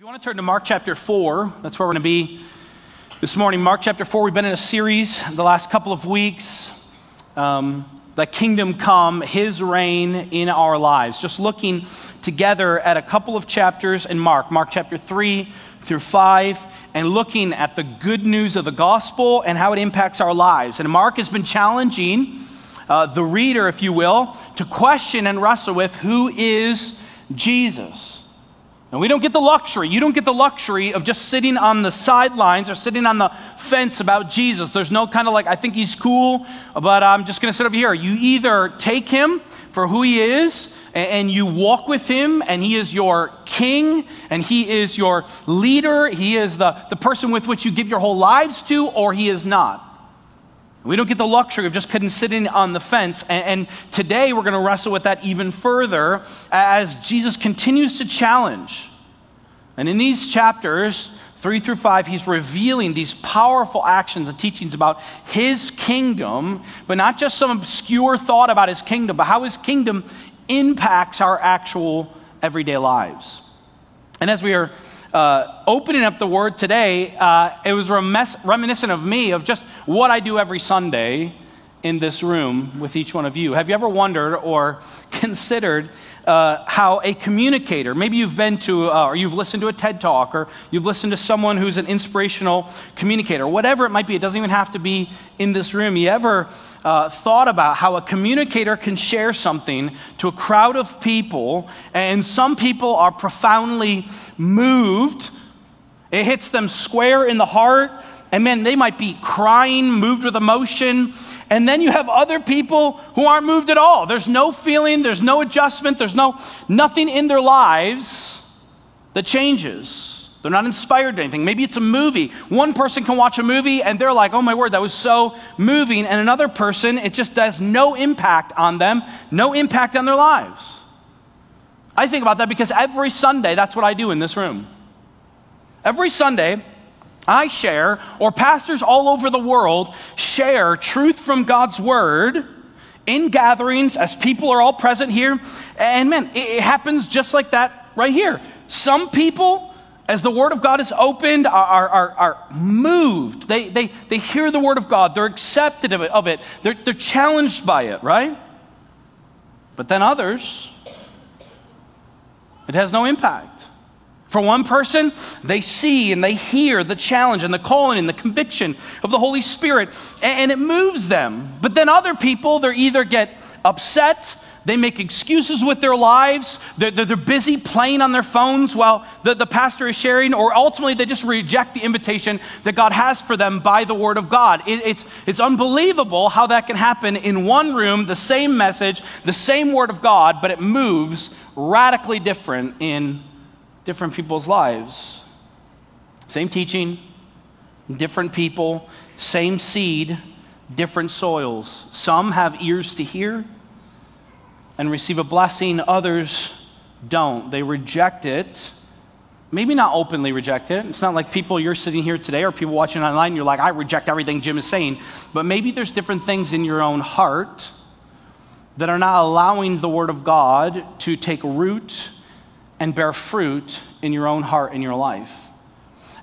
If you want to turn to Mark chapter 4, that's where we're going to be this morning. Mark chapter 4, we've been in a series the last couple of weeks. Um, the kingdom come, his reign in our lives. Just looking together at a couple of chapters in Mark, Mark chapter 3 through 5, and looking at the good news of the gospel and how it impacts our lives. And Mark has been challenging uh, the reader, if you will, to question and wrestle with who is Jesus. And we don't get the luxury. You don't get the luxury of just sitting on the sidelines or sitting on the fence about Jesus. There's no kind of like, I think he's cool, but I'm just going to sit over here. You either take him for who he is and you walk with him, and he is your king, and he is your leader, he is the, the person with which you give your whole lives to, or he is not. We don't get the luxury of just sitting on the fence. And, and today we're going to wrestle with that even further as Jesus continues to challenge. And in these chapters, three through five, he's revealing these powerful actions and teachings about his kingdom, but not just some obscure thought about his kingdom, but how his kingdom impacts our actual everyday lives. And as we are uh, opening up the word today, uh, it was reminiscent of me of just what I do every Sunday in this room with each one of you. Have you ever wondered or considered uh, how a communicator, maybe you've been to uh, or you've listened to a TED talk or you've listened to someone who's an inspirational communicator, whatever it might be, it doesn't even have to be in this room. You ever uh, thought about how a communicator can share something to a crowd of people and some people are profoundly moved? It hits them square in the heart. And man, they might be crying, moved with emotion. And then you have other people who aren't moved at all. There's no feeling, there's no adjustment, there's no nothing in their lives that changes. They're not inspired to anything. Maybe it's a movie. One person can watch a movie and they're like, oh my word, that was so moving. And another person, it just does no impact on them, no impact on their lives. I think about that because every Sunday, that's what I do in this room. Every Sunday, I share, or pastors all over the world share truth from God's word in gatherings as people are all present here. And man, it happens just like that right here. Some people, as the word of God is opened, are, are, are moved. They, they, they hear the word of God, they're accepted of it, of it. They're, they're challenged by it, right? But then others, it has no impact. For one person, they see and they hear the challenge and the calling and the conviction of the Holy Spirit, and it moves them. But then other people, they either get upset, they make excuses with their lives, they're, they're, busy playing on their phones while the, the pastor is sharing, or ultimately they just reject the invitation that God has for them by the Word of God. It, it's, it's unbelievable how that can happen in one room, the same message, the same Word of God, but it moves radically different in different people's lives. Same teaching, different people, same seed, different soils. Some have ears to hear and receive a blessing, others don't. They reject it. Maybe not openly reject it. It's not like people you're sitting here today or people watching online, you're like, I reject everything Jim is saying. But maybe there's different things in your own heart that are not allowing the Word of God to take root and bear fruit in your own heart in your life.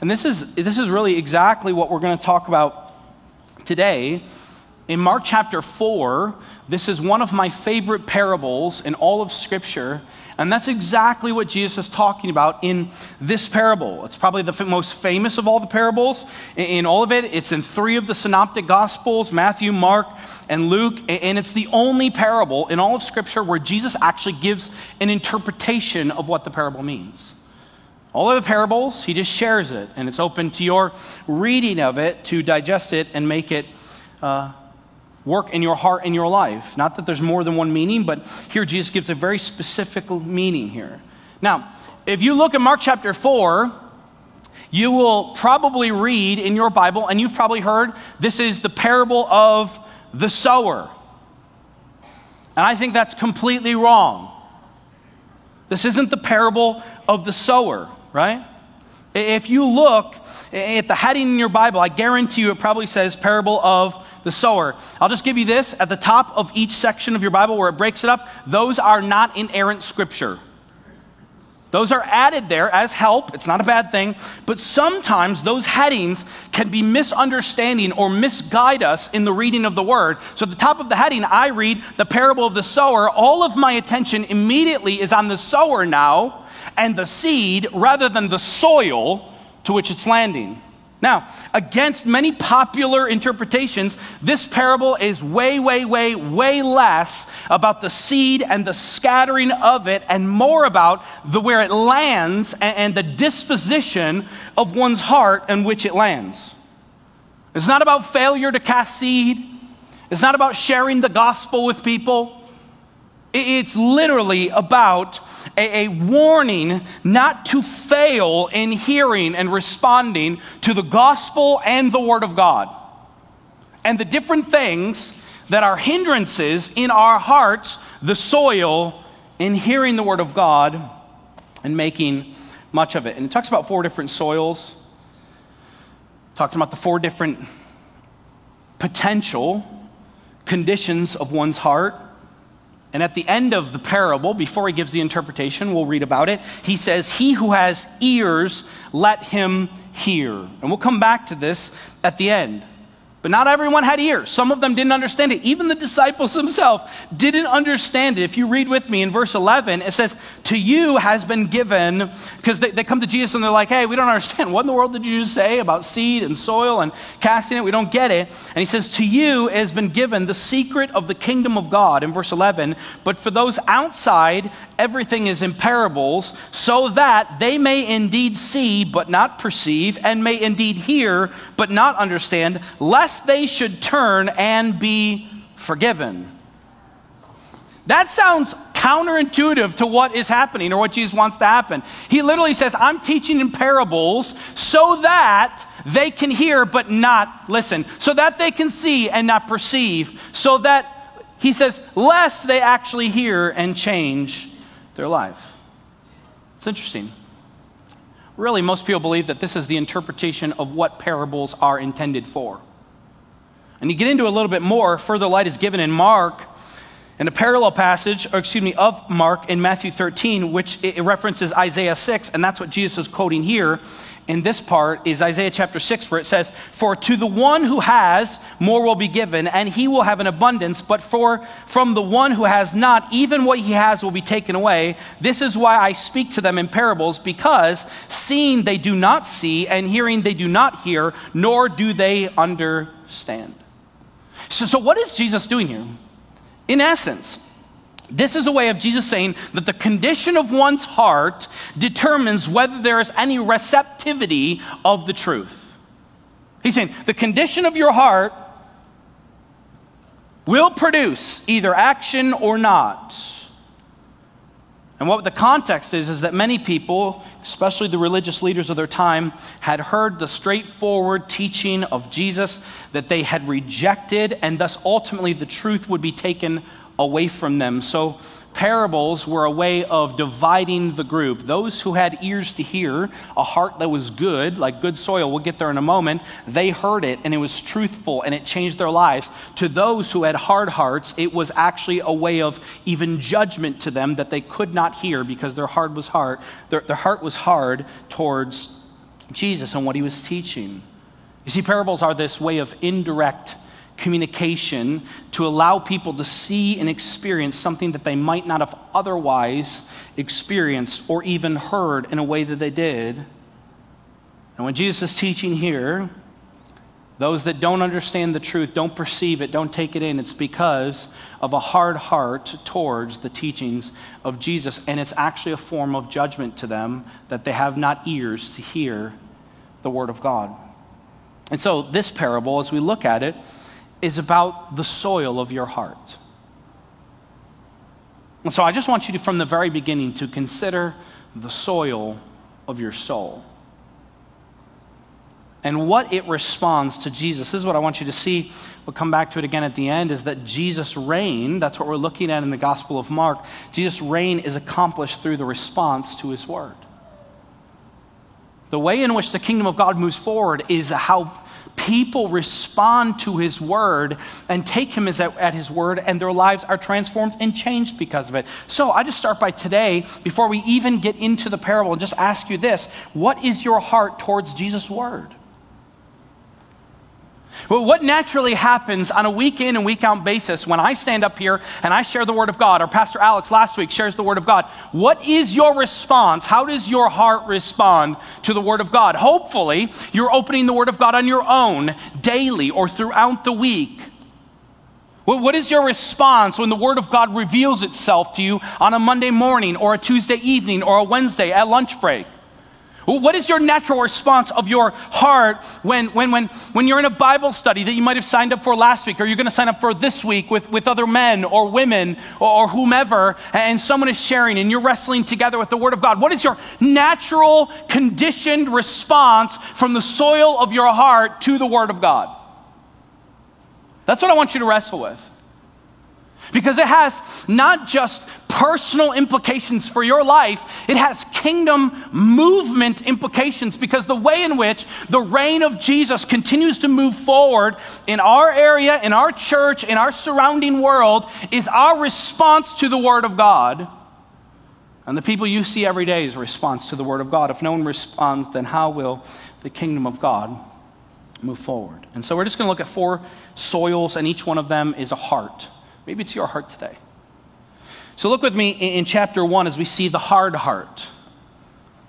And this is, this is really exactly what we're going to talk about today. In Mark chapter 4, this is one of my favorite parables in all of Scripture and that's exactly what Jesus is talking about in this parable. It's probably the most famous of all the parables. In, in, all of it, it's in three of the synoptic gospels Matthew, Mark, and Luke. And it's the only parable in all of Scripture where Jesus actually gives an interpretation of what the parable means. All of the parables, he just shares it, and it's open to your reading of it to digest it and make it. Uh, work in your heart and your life. Not that there's more than one meaning, but here Jesus gives a very specific meaning here. Now, if you look at Mark chapter 4, you will probably read in your Bible, and you've probably heard this is the parable of the sower. And I think that's completely wrong. This isn't the parable of the sower, right? If you look at the heading in your Bible, I guarantee you it probably says parable of the sower. I'll just give you this at the top of each section of your Bible where it breaks it up. Those are not inerrant scripture. Those are added there as help. It's not a bad thing. But sometimes those headings can be misunderstanding or misguide us in the reading of the word. So at the top of the heading, I read the parable of the sower. All of my attention immediately is on the sower now and the seed rather than the soil to which it's landing. Now, against many popular interpretations, this parable is way, way, way, way less about the seed and the scattering of it and more about the where it lands and, and the disposition of one's heart in which it lands. It's not about failure to cast seed. It's not about sharing the gospel with people. It's literally about a, a, warning not to fail in hearing and responding to the gospel and the word of God. And the different things that are hindrances in our hearts, the soil, in hearing the word of God and making much of it. And it talks about four different soils, talking about the four different potential conditions of one's heart. And at the end of the parable, before he gives the interpretation, we'll read about it. He says, He who has ears, let him hear. And we'll come back to this at the end. But not everyone had ears. Some of them didn't understand it. Even the disciples themselves didn't understand it. If you read with me in verse 11, it says, To you has been given, because they, they come to Jesus and they're like, Hey, we don't understand. What in the world did you say about seed and soil and casting it? We don't get it. And he says, To you has been given the secret of the kingdom of God in verse 11. But for those outside, everything is in parables, so that they may indeed see but not perceive, and may indeed hear but not understand, lest lest they should turn and be forgiven. That sounds counterintuitive to what is happening or what Jesus wants to happen. He literally says, I'm teaching in parables so that they can hear but not listen, so that they can see and not perceive, so that, he says, lest they actually hear and change their life. It's interesting. Really, most people believe that this is the interpretation of what parables are intended for. And you get into a little bit more, further light is given in Mark, in a parallel passage, or excuse me, of Mark in Matthew 13, which it references Isaiah 6, and that's what Jesus is quoting here. In this part is Isaiah chapter 6, where it says, For to the one who has, more will be given, and he will have an abundance, but for from the one who has not, even what he has will be taken away. This is why I speak to them in parables, because seeing they do not see, and hearing they do not hear, nor do they understand. So, so what is Jesus doing here? In essence, this is a way of Jesus saying that the condition of one's heart determines whether there is any receptivity of the truth. He's saying the condition of your heart will produce either action or not. And what the context is, is that many people, especially the religious leaders of their time, had heard the straightforward teaching of Jesus that they had rejected, and thus ultimately the truth would be taken away from them. So parables were a way of dividing the group. Those who had ears to hear, a heart that was good, like good soil, we'll get there in a moment, they heard it and it was truthful and it changed their lives. To those who had hard hearts, it was actually a way of even judgment to them that they could not hear because their heart was hard. Their, their heart was hard towards Jesus and what he was teaching. You see, parables are this way of indirect communication to allow people to see and experience something that they might not have otherwise experienced or even heard in a way that they did. And when Jesus is teaching here, those that don't understand the truth, don't perceive it, don't take it in, it's because of a hard heart towards the teachings of Jesus. And it's actually a form of judgment to them that they have not ears to hear the Word of God. And so, this parable, as we look at it, is about the soil of your heart. And so I just want you to, from the very beginning, to consider the soil of your soul and what it responds to Jesus. This is what I want you to see. We'll come back to it again at the end is that Jesus' reign, that's what we're looking at in the Gospel of Mark, Jesus' reign is accomplished through the response to his word. The way in which the kingdom of God moves forward is how people respond to his word and take him as at, at his word, and their lives are transformed and changed because of it. So I just start by today, before we even get into the parable, and just ask you this What is your heart towards Jesus' word? Well, what naturally happens on a week in and week out basis when I stand up here and I share the Word of God, or Pastor Alex last week shares the Word of God, what is your response? How does your heart respond to the Word of God? Hopefully, you're opening the Word of God on your own daily or throughout the week. What is your response when the Word of God reveals itself to you on a Monday morning or a Tuesday evening or a Wednesday at lunch break? What is your natural response of your heart when, when, when, when you're in a Bible study that you might have signed up for last week or you're going to sign up for this week with, with other men or women or, or whomever, and someone is sharing and you're wrestling together with the Word of God? What is your natural, conditioned response from the soil of your heart to the Word of God? That's what I want you to wrestle with. Because it has not just personal implications for your life, it has kingdom movement implications because the way in which the reign of Jesus continues to move forward in our area, in our church, in our surrounding world is our response to the Word of God. And the people you see every day is a response to the Word of God. If no one responds, then how will the kingdom of God move forward? And so we're just going to look at four soils, and each one of them is a heart. Maybe it's your heart today. So look with me in chapter one as we see the hard heart.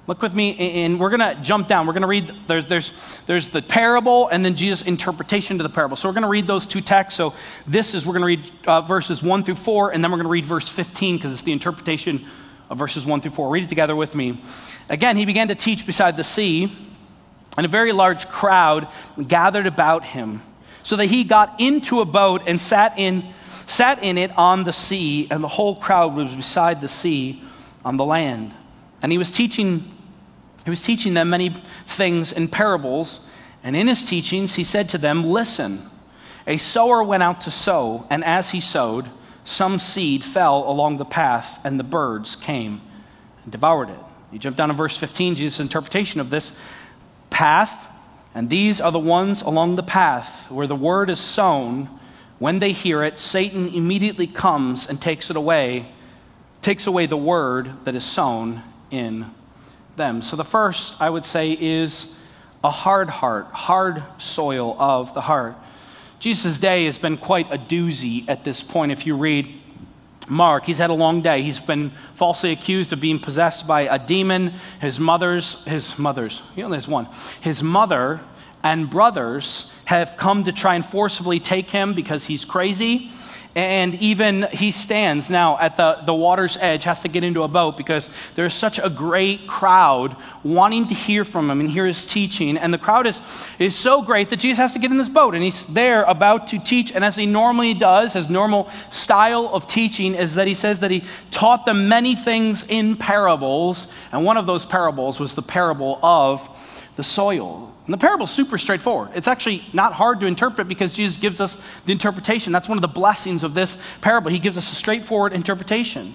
Look with me, and we're going to jump down. We're going to read, there's, there's, there's the parable and then Jesus' interpretation to the parable. So we're going to read those two texts. So this is, we're going to read uh, verses 1 through 4, and then we're going to read verse 15 because it's the interpretation of verses 1 through 4. Read it together with me. Again, he began to teach beside the sea, and a very large crowd gathered about him, so that he got into a boat and sat in sat in it on the sea, and the whole crowd was beside the sea on the land. And he was teaching, he was teaching them many things in parables. And in his teachings, he said to them, Listen, a sower went out to sow, and as he sowed, some seed fell along the path, and the birds came and devoured it. You jump down to verse 15, Jesus' interpretation of this path. And these are the ones along the path where the word is sown. When they hear it, Satan immediately comes and takes it away, takes away the word that is sown in them. So the first, I would say, is a hard heart, hard soil of the heart. Jesus' day has been quite a doozy at this point. If you read Mark, he's had a long day. He's been falsely accused of being possessed by a demon. His mother's, his mother's, you only there's one. His mother and brothers have come to try and forcibly take him because he's crazy. And even he stands now at the, the water's edge, has to get into a boat because there's such a great crowd wanting to hear from him and hear his teaching. And the crowd is, is so great that Jesus has to get in this boat. And he's there about to teach. And as he normally does, his normal style of teaching is that he says that he taught them many things in parables. And one of those parables was the parable of the soil. And the parable is super straightforward. It's actually not hard to interpret because Jesus gives us the interpretation. That's one of the blessings of this parable. He gives us a straightforward interpretation.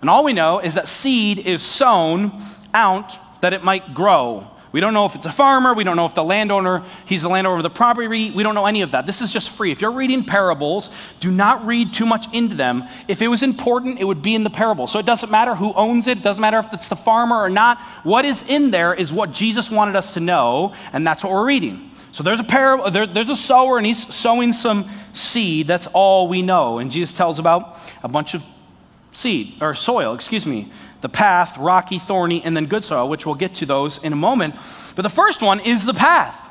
And all we know is that seed is sown out that it might grow. We don't know if it's a farmer. We don't know if the landowner, he's the landowner of the property. We don't know any of that. This is just free. If you're reading parables, do not read too much into them. If it was important, it would be in the parable. So it doesn't matter who owns it. It doesn't matter if it's the farmer or not. What is in there is what Jesus wanted us to know, and that's what we're reading. So there's a parable, there, there's a sower, and he's sowing some seed. That's all we know. And Jesus tells about a bunch of seed, or soil, excuse me the path, rocky, thorny, and then good soil, which we'll get to those in a moment. But the first one is the path.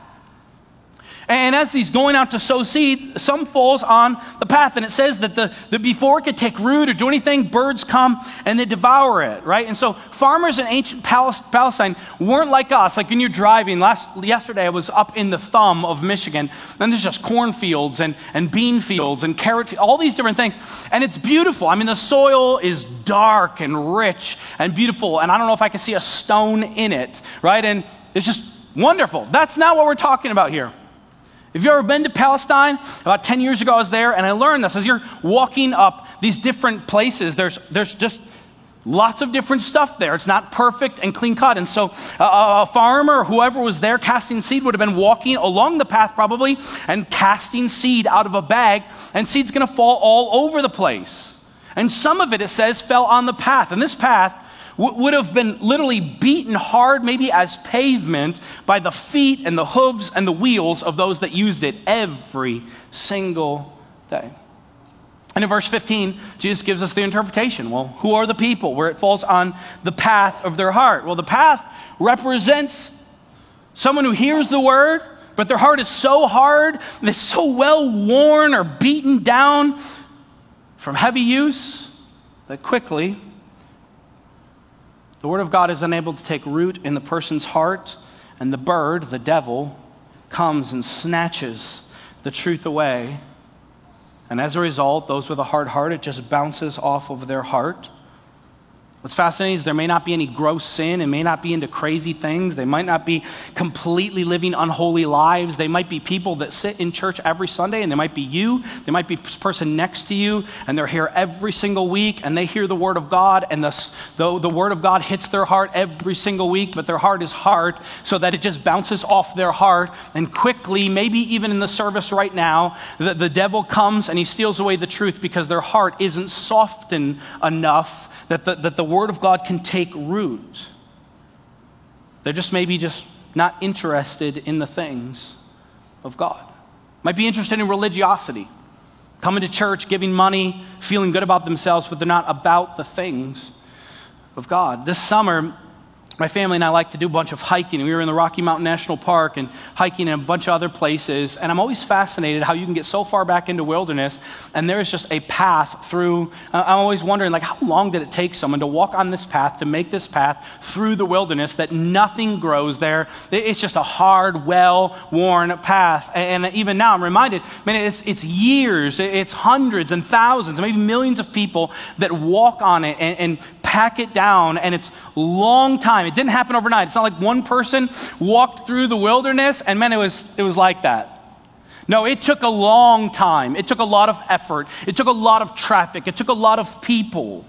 And as he's going out to sow seed, some falls on the path. And it says that, the, that before it could take root or do anything, birds come and they devour it, right? And so farmers in ancient Palestine weren't like us. Like when you're driving, last, yesterday I was up in the thumb of Michigan, and there's just cornfields and, and bean fields and carrot fields, all these different things. And it's beautiful. I mean, the soil is dark and rich and beautiful. And I don't know if I can see a stone in it, right? And it's just wonderful. That's not what we're talking about here. Have you ever been to Palestine? About 10 years ago, I was there, and I learned this. As you're walking up these different places, there's, there's just Lots of different stuff there. It's not perfect and clean cut. And so a farmer, whoever was there casting seed, would have been walking along the path probably and casting seed out of a bag, and seed's going to fall all over the place. And some of it, it says, fell on the path. And this path would have been literally beaten hard, maybe as pavement, by the feet and the hooves and the wheels of those that used it every single day. And in verse 15, Jesus gives us the interpretation. Well, who are the people? Where it falls on the path of their heart. Well, the path represents someone who hears the word, but their heart is so hard, they're so well worn or beaten down from heavy use that quickly the word of God is unable to take root in the person's heart, and the bird, the devil, comes and snatches the truth away and as a result, those with a hard heart, it just bounces off of their heart. What's fascinating is there may not be any gross sin and may not be into crazy things. They might not be completely living unholy lives. They might be people that sit in church every Sunday, and they might be you. They might be this person next to you, and they're here every single week, and they hear the Word of God, and the, the, the Word of God hits their heart every single week, but their heart is hard, so that it just bounces off their heart. And quickly, maybe even in the service right now, the, the devil comes and he steals away the truth because their heart isn't softened enough that the, that the Word of God can take root. They're just maybe just not interested in the things of God. Might be interested in religiosity, coming to church, giving money, feeling good about themselves, but they're not about the things of God. This summer, my family and I like to do a bunch of hiking. We were in the Rocky Mountain National Park and hiking in a bunch of other places. And I'm always fascinated how you can get so far back into wilderness and there is just a path through. Uh, I'm always wondering, like, how long did it take someone to walk on this path, to make this path through the wilderness that nothing grows there? It's just a hard, well worn path. And even now, I'm reminded, man, it's, it's years, it's hundreds and thousands, maybe millions of people that walk on it and, and pack it down, and it's long time. It didn't happen overnight. It's not like one person walked through the wilderness, and man, it was, it was like that. No, it took a long time. It took a lot of effort. It took a lot of traffic. It took a lot of people.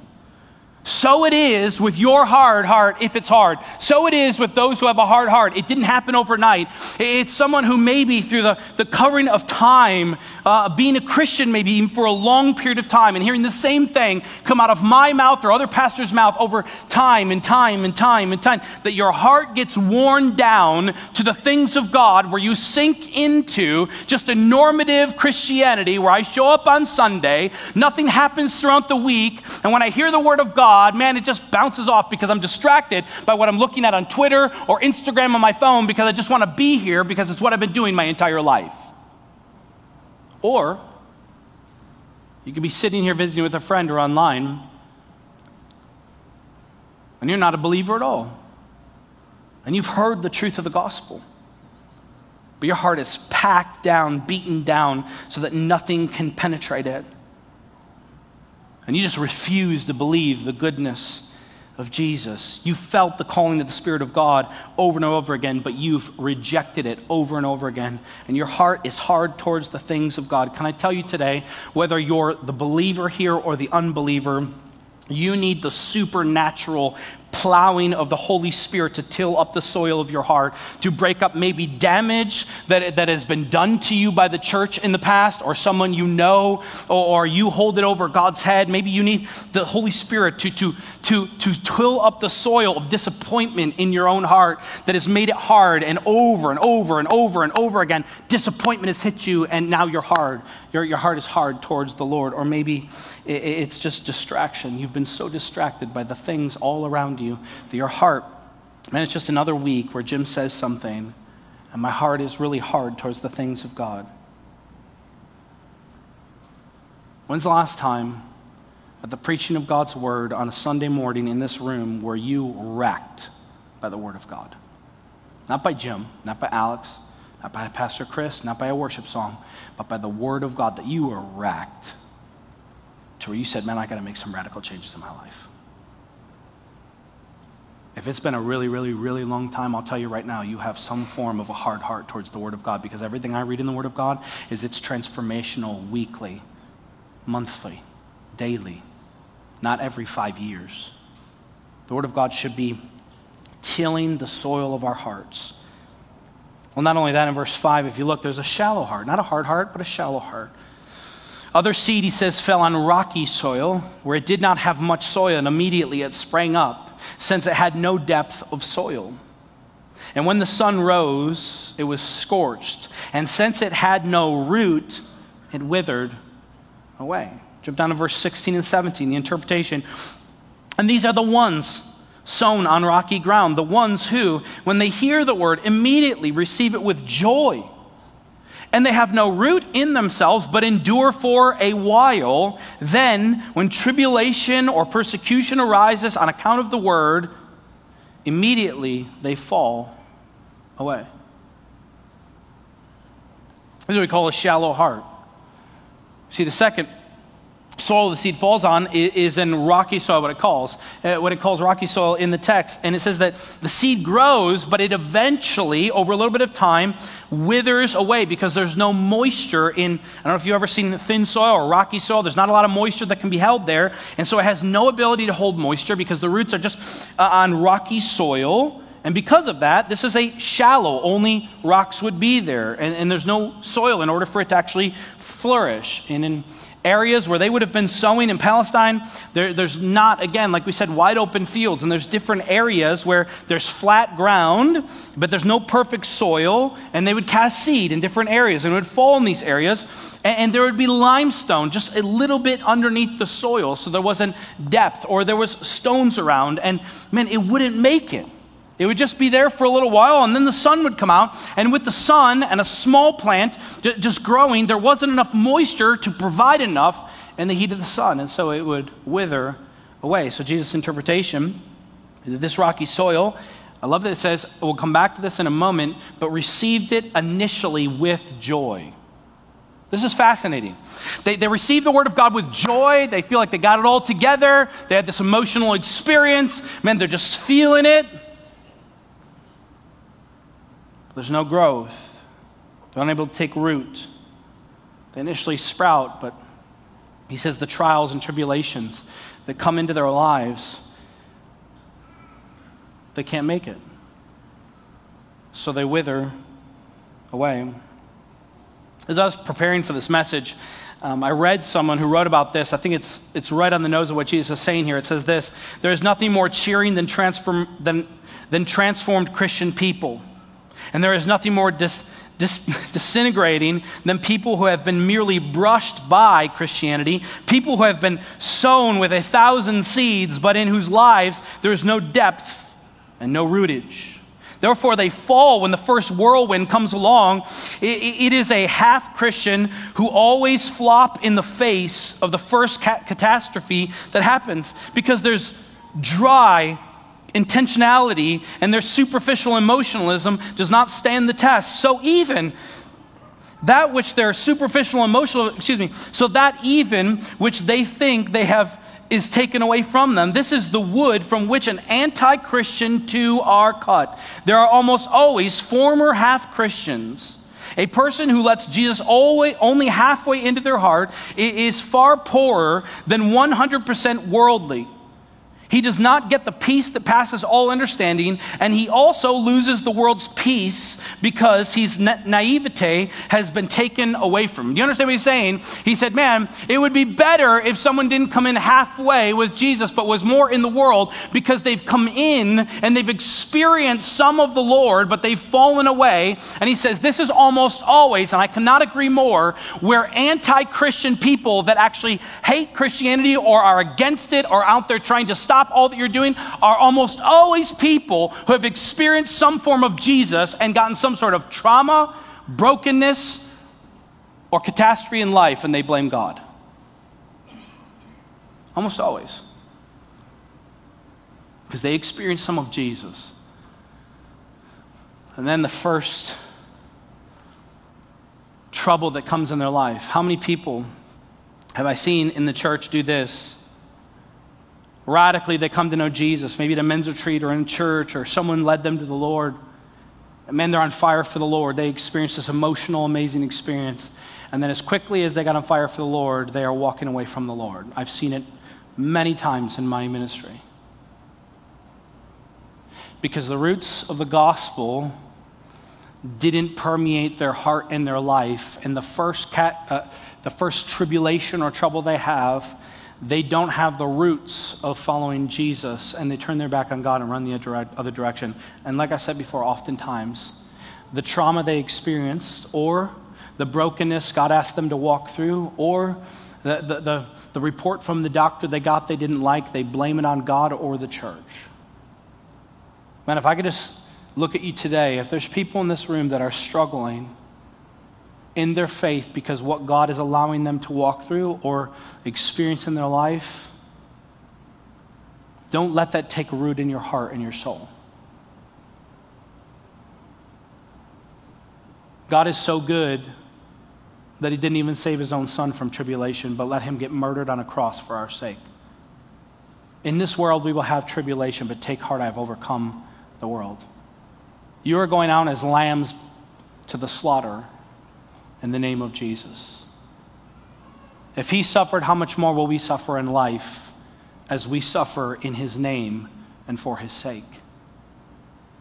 So it is with your hard heart if it's hard. So it is with those who have a hard heart. It didn't happen overnight. It's someone who maybe through the, the covering of time, uh, being a Christian maybe even for a long period of time and hearing the same thing come out of my mouth or other pastors' mouth over time and time and time and time, that your heart gets worn down to the things of God where you sink into just a normative Christianity where I show up on Sunday, nothing happens throughout the week, and when I hear the word of God, Man, it just bounces off because I'm distracted by what I'm looking at on Twitter or Instagram on my phone because I just want to be here because it's what I've been doing my entire life. Or you could be sitting here visiting with a friend or online and you're not a believer at all. And you've heard the truth of the gospel. But your heart is packed down, beaten down, so that nothing can penetrate it and you just refuse to believe the goodness of Jesus. You felt the calling of the Spirit of God over and over again, but you've rejected it over and over again. And your heart is hard towards the things of God. Can I tell you today, whether you're the believer here or the unbeliever, you need the supernatural plowing of the Holy Spirit to till up the soil of your heart, to break up maybe damage that, that has been done to you by the church in the past, or someone you know, or, or you hold it over God's head. Maybe you need the Holy Spirit to, to, to, to till up the soil of disappointment in your own heart that has made it hard, and over and over and over and over again, disappointment has hit you, and now you're hard. Your, your heart is hard towards the Lord. Or maybe it, it's just distraction. You've been so distracted by the things all around around you, that your heart, man, it's just another week where Jim says something, and my heart is really hard towards the things of God. When's the last time at the preaching of God's word on a Sunday morning in this room were you wrecked by the word of God? Not by Jim, not by Alex, not by Pastor Chris, not by a worship song, but by the word of God that you were racked to where you said, Man, I got to make some radical changes in my life. If it's been a really, really, really long time, I'll tell you right now, you have some form of a hard heart towards the Word of God because everything I read in the Word of God is it's transformational weekly, monthly, daily, not every five years. The Word of God should be tilling the soil of our hearts. Well, not only that, in verse 5, if you look, there's a shallow heart. Not a hard heart, but a shallow heart. Other seed, he says, fell on rocky soil where it did not have much soil, and immediately it sprang up, since it had no depth of soil. And when the sun rose, it was scorched. And since it had no root, it withered away. Jump down to verse 16 and 17, the interpretation. And these are the ones sown on rocky ground, the ones who, when they hear the word, immediately receive it with joy. And they have no root in themselves, but endure for a while. Then, when tribulation or persecution arises on account of the word, immediately they fall away. This is what we call a shallow heart. See, the second soil the seed falls on is in rocky soil, what it calls, uh, what it calls rocky soil in the text. And it says that the seed grows, but it eventually, over a little bit of time, withers away because there's no moisture in, I don't know if you've ever seen thin soil or rocky soil, there's not a lot of moisture that can be held there. And so it has no ability to hold moisture because the roots are just uh, on rocky soil. And because of that, this is a shallow, only rocks would be there. And, and there's no soil in order for it to actually flourish. And in areas where they would have been sowing in Palestine, there, there's not, again, like we said, wide open fields. And there's different areas where there's flat ground, but there's no perfect soil. And they would cast seed in different areas and it would fall in these areas. And, and there would be limestone just a little bit underneath the soil. So there wasn't depth or there was stones around. And man, it wouldn't make it. It would just be there for a little while, and then the sun would come out. And with the sun and a small plant just growing, there wasn't enough moisture to provide enough in the heat of the sun, and so it would wither away. So, Jesus' interpretation this rocky soil, I love that it says, we'll come back to this in a moment, but received it initially with joy. This is fascinating. They, they received the word of God with joy. They feel like they got it all together. They had this emotional experience. Man, they're just feeling it. There's no growth. They're unable to take root. They initially sprout, but he says the trials and tribulations that come into their lives, they can't make it. So they wither away. As I was preparing for this message, um, I read someone who wrote about this. I think it's, it's right on the nose of what Jesus is saying here. It says this There is nothing more cheering than, transform, than, than transformed Christian people. And there is nothing more dis, dis, disintegrating than people who have been merely brushed by Christianity, people who have been sown with a thousand seeds, but in whose lives there is no depth and no rootage. Therefore, they fall when the first whirlwind comes along. it, it is a half Christian who always flop in the face of the first ca- catastrophe that happens because there's dry intentionality and their superficial emotionalism does not stand the test. So even that which their superficial emotional, excuse me, so that even which they think they have is taken away from them. This is the wood from which an anti Christian two are cut. There are almost always former half Christians. A person who lets Jesus always, only halfway into their heart is far poorer than 100% worldly. He does not get the peace that passes all understanding, and he also loses the world's peace because his na- naivete has been taken away from him. Do you understand what he's saying? He said, Man, it would be better if someone didn't come in halfway with Jesus, but was more in the world because they've come in and they've experienced some of the Lord, but they've fallen away. And he says, This is almost always, and I cannot agree more, where anti Christian people that actually hate Christianity or are against it or out there trying to stop stop all that you're doing are almost always people who have experienced some form of Jesus and gotten some sort of trauma, brokenness, or catastrophe in life, and they blame God. Almost always. Because they experienced some of Jesus. And then the first trouble that comes in their life. How many people have I seen in the church do this? Radically they come to know Jesus, maybe at a men's retreat or in church, or someone led them to the Lord. And man, they're on fire for the Lord. They experience this emotional, amazing experience. And then, as quickly as they got on fire for the Lord, they are walking away from the Lord. I've seen it many times in my ministry. because the roots of the gospel didn't permeate their heart and their life. And the first, cat, uh, the first tribulation or trouble they have, they don't have the roots of following Jesus and they turn their back on God and run the other direction. And like I said before, oftentimes, the trauma they experienced or the brokenness God asked them to walk through or the, the, the, the report from the doctor they got they didn't like, they blame it on God or the church. Man, if I could just look at you today, if there's people in this room that are struggling in their faith because what God is allowing them to walk through or experience in their life, don't let that take root in your heart and your soul. God is so good that he didn't even save his own son from tribulation, but let him get murdered on a cross for our sake. In this world we will have tribulation, but take heart, I have overcome the world. You are going out as lambs to the slaughter in the name of Jesus. If he suffered, how much more will we suffer in life as we suffer in his name and for his sake?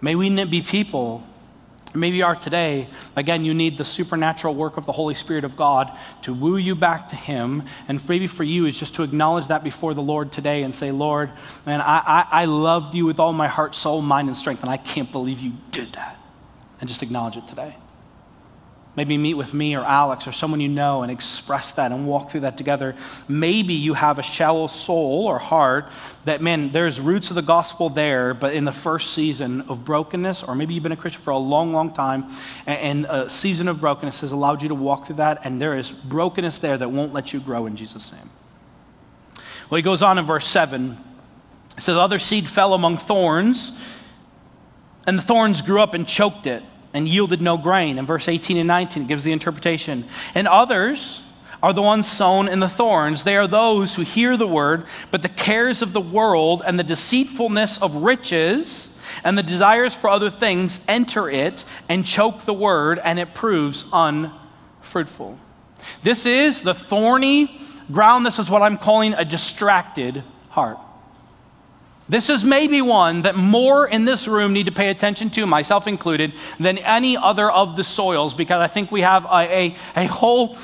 May we be people, maybe are today, again, you need the supernatural work of the Holy Spirit of God to woo you back to him. And maybe for you is just to acknowledge that before the Lord today and say, Lord, man, I, I, I loved you with all my heart, soul, mind, and strength, and I can't believe you did that. And just acknowledge it today. Maybe meet with me or Alex or someone you know and express that and walk through that together. Maybe you have a shallow soul or heart that, man, there's roots of the gospel there, but in the first season of brokenness, or maybe you've been a Christian for a long, long time, and a season of brokenness has allowed you to walk through that, and there is brokenness there that won't let you grow in Jesus' name. Well, he goes on in verse 7. It says, Other seed fell among thorns, and the thorns grew up and choked it and yielded no grain. In verse 18 and 19, it gives the interpretation. And others are the ones sown in the thorns. They are those who hear the word, but the cares of the world and the deceitfulness of riches and the desires for other things enter it and choke the word, and it proves unfruitful. This is the thorny ground. This is what I'm calling a distracted heart. This is maybe one that more in this room need to pay attention to, myself included, than any other of the soils, because I think we have a, a, a, whole,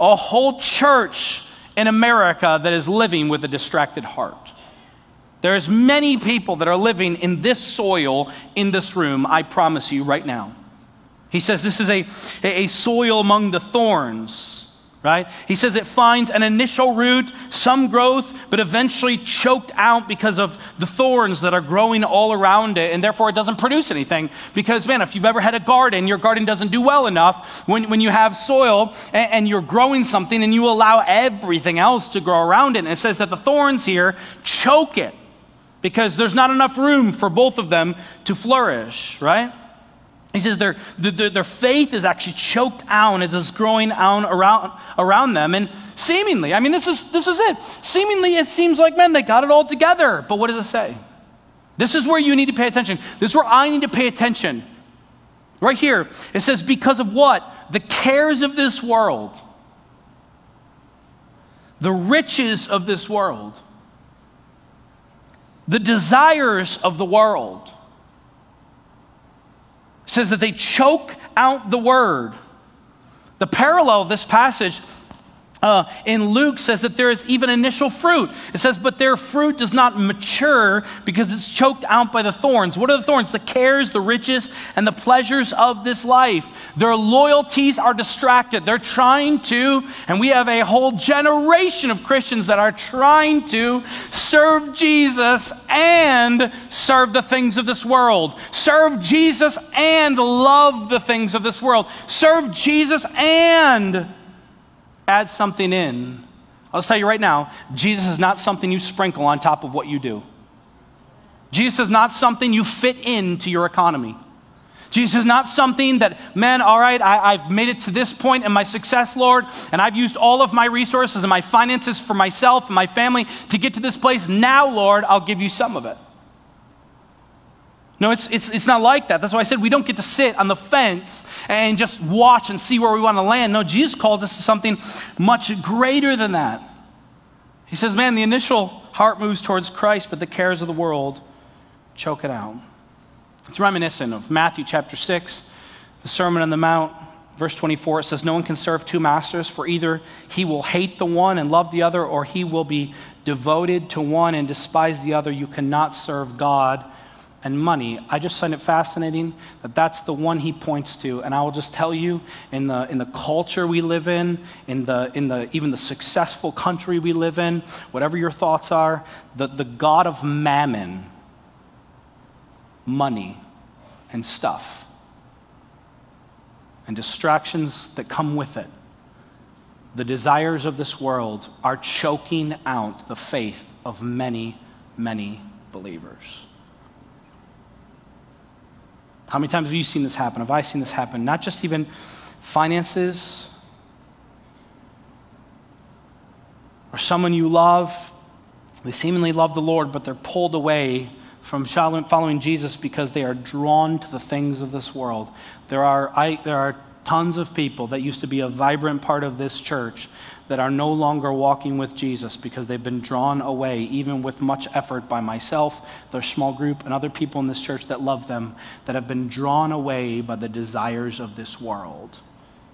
a whole church in America that is living with a distracted heart. There's many people that are living in this soil in this room, I promise you right now. He says this is a, a soil among the thorns right? He says it finds an initial root, some growth, but eventually choked out because of the thorns that are growing all around it, and therefore it doesn't produce anything. Because, man, if you've ever had a garden, your garden doesn't do well enough when, when you have soil and, and you're growing something and you allow everything else to grow around it. And it says that the thorns here choke it because there's not enough room for both of them to flourish, right? He says their, their, their, faith is actually choked out. It is growing out around, around them. And seemingly, I mean, this is, this is it. Seemingly, it seems like, man, they got it all together. But what does it say? This is where you need to pay attention. This is where I need to pay attention. Right here, it says, because of what? The cares of this world, the riches of this world, the desires of the world says that they choke out the word. The parallel of this passage uh, in Luke says that there is even initial fruit. It says, but their fruit does not mature because it's choked out by the thorns. What are the thorns? The cares, the riches, and the pleasures of this life. Their loyalties are distracted. They're trying to, and we have a whole generation of Christians that are trying to serve Jesus and serve the things of this world. Serve Jesus and love the things of this world. Serve Jesus and add something in. I'll tell you right now, Jesus is not something you sprinkle on top of what you do. Jesus is not something you fit into your economy. Jesus is not something that, man, all right, I, have made it to this point in my success, Lord, and I've used all of my resources and my finances for myself and my family to get to this place. Now, Lord, I'll give you some of it. No, it's, it's, it's not like that. That's why I said we don't get to sit on the fence and just watch and see where we want to land. No, Jesus calls us to something much greater than that. He says, man, the initial heart moves towards Christ, but the cares of the world choke it out. It's reminiscent of Matthew chapter 6, the Sermon on the Mount, verse 24. It says, No one can serve two masters, for either he will hate the one and love the other, or he will be devoted to one and despise the other. You cannot serve God and money. I just find it fascinating that that's the one he points to. And I will just tell you, in the, in the culture we live in, in the, in the, even the successful country we live in, whatever your thoughts are, the, the God of mammon, money, and stuff, and distractions that come with it, the desires of this world are choking out the faith of many, many believers. How many times have you seen this happen? Have I seen this happen? Not just even finances or someone you love. They seemingly love the Lord, but they're pulled away from following Jesus because they are drawn to the things of this world. There are, I, there are tons of people that used to be a vibrant part of this church that are no longer walking with Jesus because they've been drawn away, even with much effort by myself, their small group, and other people in this church that love them, that have been drawn away by the desires of this world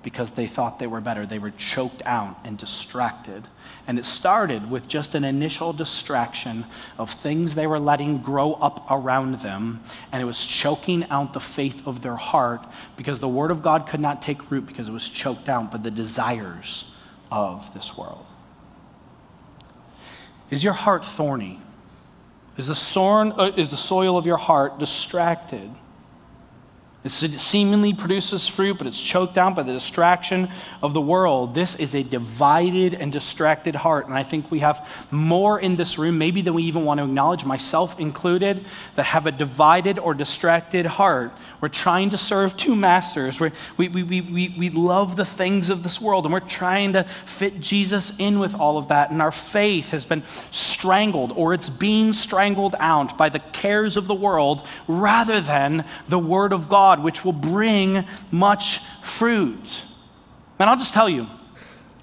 because they thought they were better. They were choked out and distracted. And it started with just an initial distraction of things they were letting grow up around them. And it was choking out the faith of their heart because the Word of God could not take root because it was choked out by the desires of this world. Is your heart thorny? Is the, uh, soil of your heart distracted? It seemingly produces fruit, but it's choked out by the distraction of the world. This is a divided and distracted heart. And I think we have more in this room, maybe than we even want to acknowledge, myself included, that have a divided or distracted heart. We're trying to serve two masters. We, we, we, we, we love the things of this world, and we're trying to fit Jesus in with all of that. And our faith has been strangled, or it's being strangled out by the cares of the world rather than the Word of God God, which will bring much fruit. And I'll just tell you,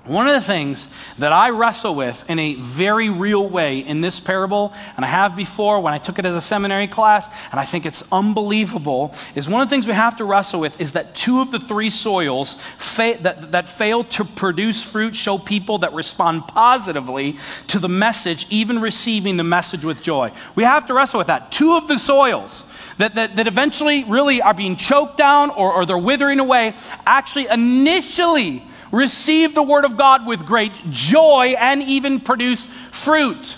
one of the things that I wrestle with in a very real way in this parable, and I have before when I took it as a seminary class, and I think it's unbelievable, is one of the things we have to wrestle with is that two of the three soils fa- that, that fail to produce fruit show people that respond positively to the message, even receiving the message with joy. We have to wrestle with that. Two of the soils that, that, that eventually really are being choked down or, or they're withering away actually initially receive the word of God with great joy and even produce fruit.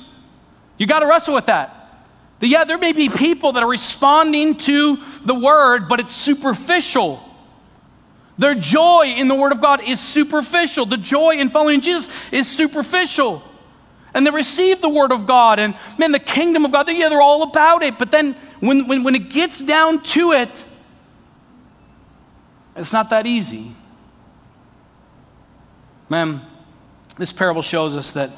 You got to wrestle with that. That, yeah, there may be people that are responding to the word, but it's superficial. Their joy in the word of God is superficial. The joy in following Jesus is superficial and they receive the word of God and man, the kingdom of God, yeah, they're all about it. But then when, when, when it gets down to it, it's not that easy. Man, this parable shows us that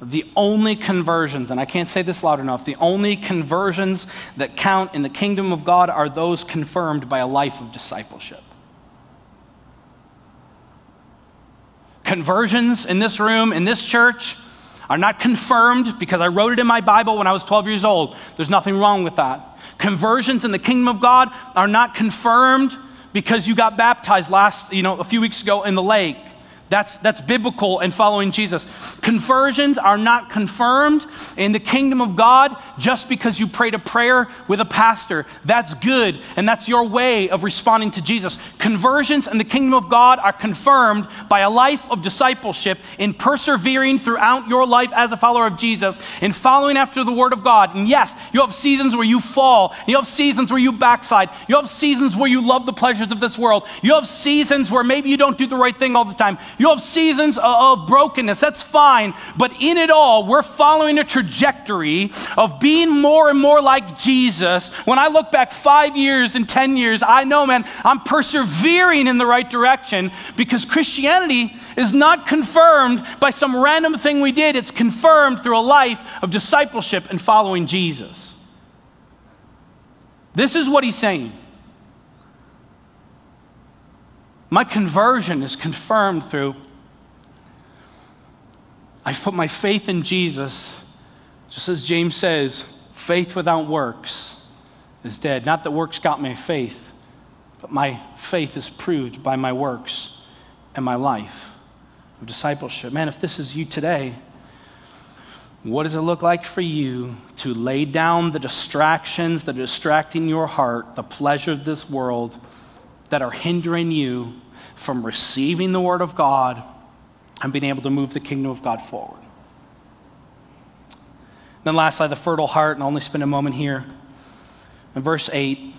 the only conversions, and I can't say this loud enough, the only conversions that count in the kingdom of God are those confirmed by a life of discipleship. Conversions in this room, in this church, are not confirmed because I wrote it in my Bible when I was 12 years old. There's nothing wrong with that. Conversions in the kingdom of God are not confirmed because you got baptized last, you know, a few weeks ago in the lake. That's, that's biblical and following Jesus. Conversions are not confirmed in the kingdom of God just because you prayed a prayer with a pastor. That's good, and that's your way of responding to Jesus. Conversions in the kingdom of God are confirmed by a life of discipleship in persevering throughout your life as a follower of Jesus, in following after the word of God. And yes, you have seasons where you fall, you have seasons where you backslide, you have seasons where you love the pleasures of this world, you have seasons where maybe you don't do the right thing all the time. You have seasons of brokenness. That's fine. But in it all, we're following a trajectory of being more and more like Jesus. When I look back five years and 10 years, I know, man, I'm persevering in the right direction because Christianity is not confirmed by some random thing we did. It's confirmed through a life of discipleship and following Jesus. This is what he's saying. My conversion is confirmed through I put my faith in Jesus. Just as James says, faith without works is dead. Not that works got my faith, but my faith is proved by my works and my life of discipleship. Man, if this is you today, what does it look like for you to lay down the distractions that are distracting your heart, the pleasure of this world that are hindering you from receiving the Word of God and being able to move the kingdom of God forward? Then, lastly, the fertile heart, and I'll only spend a moment here. In verse 8,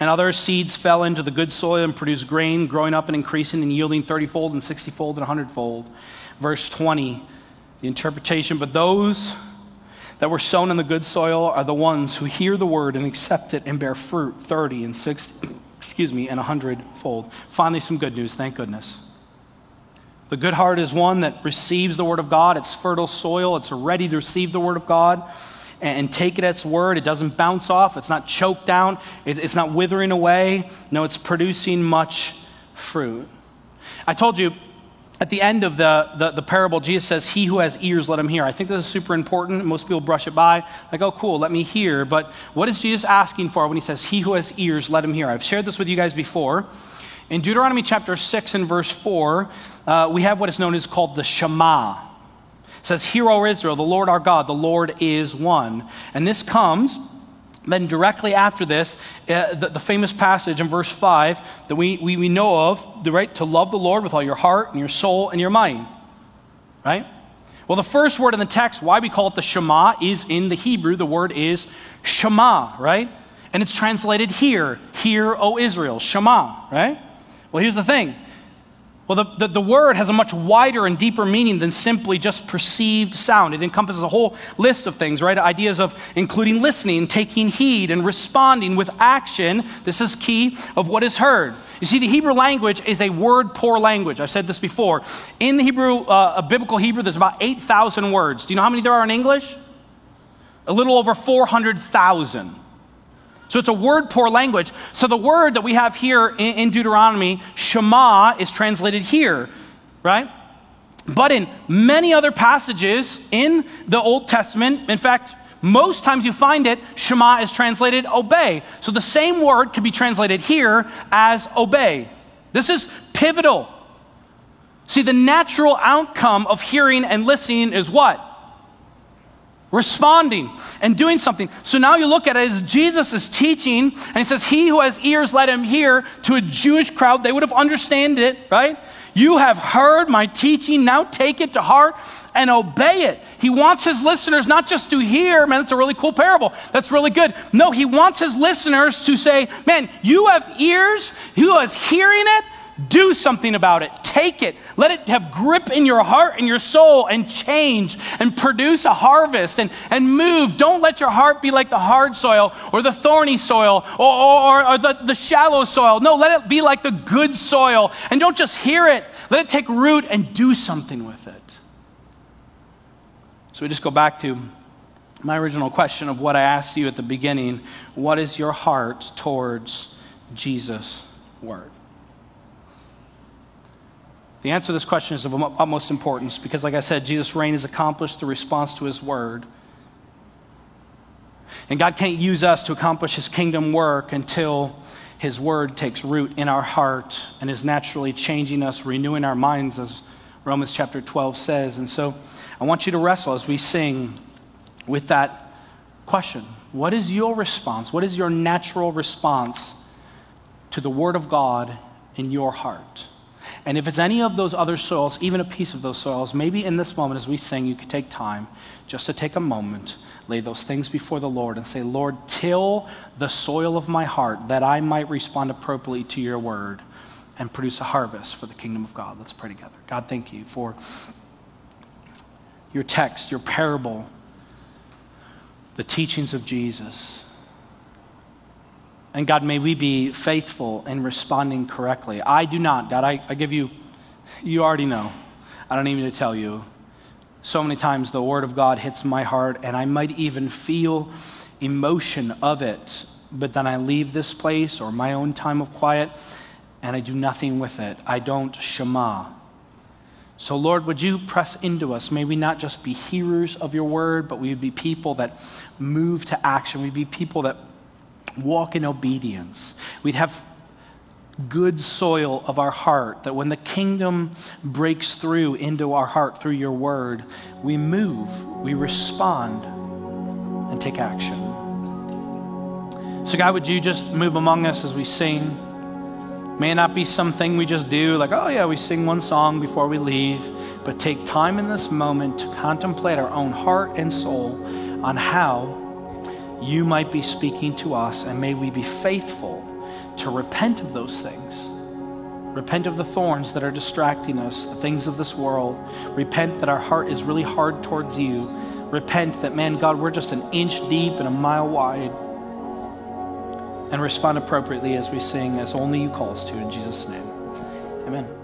and other seeds fell into the good soil and produced grain, growing up and increasing and yielding 30 fold and 60 fold and 100 fold. Verse 20, the interpretation, but those that were sown in the good soil are the ones who hear the word and accept it and bear fruit 30 and 60, excuse me, and a hundredfold. Finally, some good news, thank goodness. The good heart is one that receives the word of God. It's fertile soil. It's ready to receive the word of God and take it at its word. It doesn't bounce off. It's not choked down. It's not withering away. No, it's producing much fruit. I told you at the end of the, the, the, parable, Jesus says, He who has ears, let him hear. I think this is super important. Most people brush it by, like, oh, cool, let me hear. But what is Jesus asking for when he says, He who has ears, let him hear? I've shared this with you guys before. In Deuteronomy chapter 6 and verse 4, uh, we have what is known as called the Shema. It says, Hear, O Israel, the Lord our God, the Lord is one. And this comes then directly after this, uh, the, the, famous passage in verse 5 that we, we, we know of, the right to love the Lord with all your heart and your soul and your mind. Right? Well, the first word in the text, why we call it the Shema, is in the Hebrew. The word is Shema, right? And it's translated here, Hear, O Israel, Shema, right? Well, here's the thing. Well, the, the, the, word has a much wider and deeper meaning than simply just perceived sound. It encompasses a whole list of things, right? Ideas of including listening, taking heed, and responding with action. This is key of what is heard. You see, the Hebrew language is a word poor language. I've said this before. In the Hebrew, uh, a biblical Hebrew, there's about 8,000 words. Do you know how many there are in English? A little over 400,000. So it's a word poor language. So the word that we have here in, in Deuteronomy, Shema, is translated here, right? But in many other passages in the Old Testament, in fact, most times you find it, Shema is translated obey. So the same word could be translated here as obey. This is pivotal. See, the natural outcome of hearing and listening is what? Responding and doing something. So now you look at it as Jesus is teaching, and he says, He who has ears, let him hear. To a Jewish crowd, they would have understood it, right? You have heard my teaching, now take it to heart and obey it. He wants his listeners not just to hear, man, that's a really cool parable. That's really good. No, he wants his listeners to say, man, you have ears, you is hearing it, do something about it. Take it. Let it have grip in your heart and your soul and change and produce a harvest and, and move. Don't let your heart be like the hard soil or the thorny soil or, or, or the, the shallow soil. No, let it be like the good soil. And don't just hear it, let it take root and do something with it. So we just go back to my original question of what I asked you at the beginning What is your heart towards Jesus' word? The answer to this question is of um, utmost importance because, like I said, Jesus' reign is accomplished through response to his word. And God can't use us to accomplish his kingdom work until his word takes root in our heart and is naturally changing us, renewing our minds, as Romans chapter 12 says. And so I want you to wrestle as we sing with that question What is your response? What is your natural response to the word of God in your heart? And if it's any of those other soils, even a piece of those soils, maybe in this moment as we sing, you could take time just to take a moment, lay those things before the Lord, and say, Lord, till the soil of my heart that I might respond appropriately to your word and produce a harvest for the kingdom of God. Let's pray together. God, thank you for your text, your parable, the teachings of Jesus. And God, may we be faithful in responding correctly. I do not. God, I, I give you, you already know. I don't even need to tell you. So many times the Word of God hits my heart, and I might even feel emotion of it, but then I leave this place or my own time of quiet, and I do nothing with it. I don't shema. So, Lord, would you press into us? May we not just be hearers of your word, but we would be people that move to action. We'd be people that walk in obedience. We'd have good soil of our heart, that when the kingdom breaks through into our heart through your word, we move, we respond, and take action. So, God, would you just move among us as we sing? May not be something we just do, like, oh, yeah, we sing one song before we leave, but take time in this moment to contemplate our own heart and soul on how you might be speaking to us, and may we be faithful to repent of those things. Repent of the thorns that are distracting us, the things of this world. Repent that our heart is really hard towards you. Repent that, man, God, we're just an inch deep and a mile wide. And respond appropriately as we sing, as only you call us to. In Jesus' name, amen.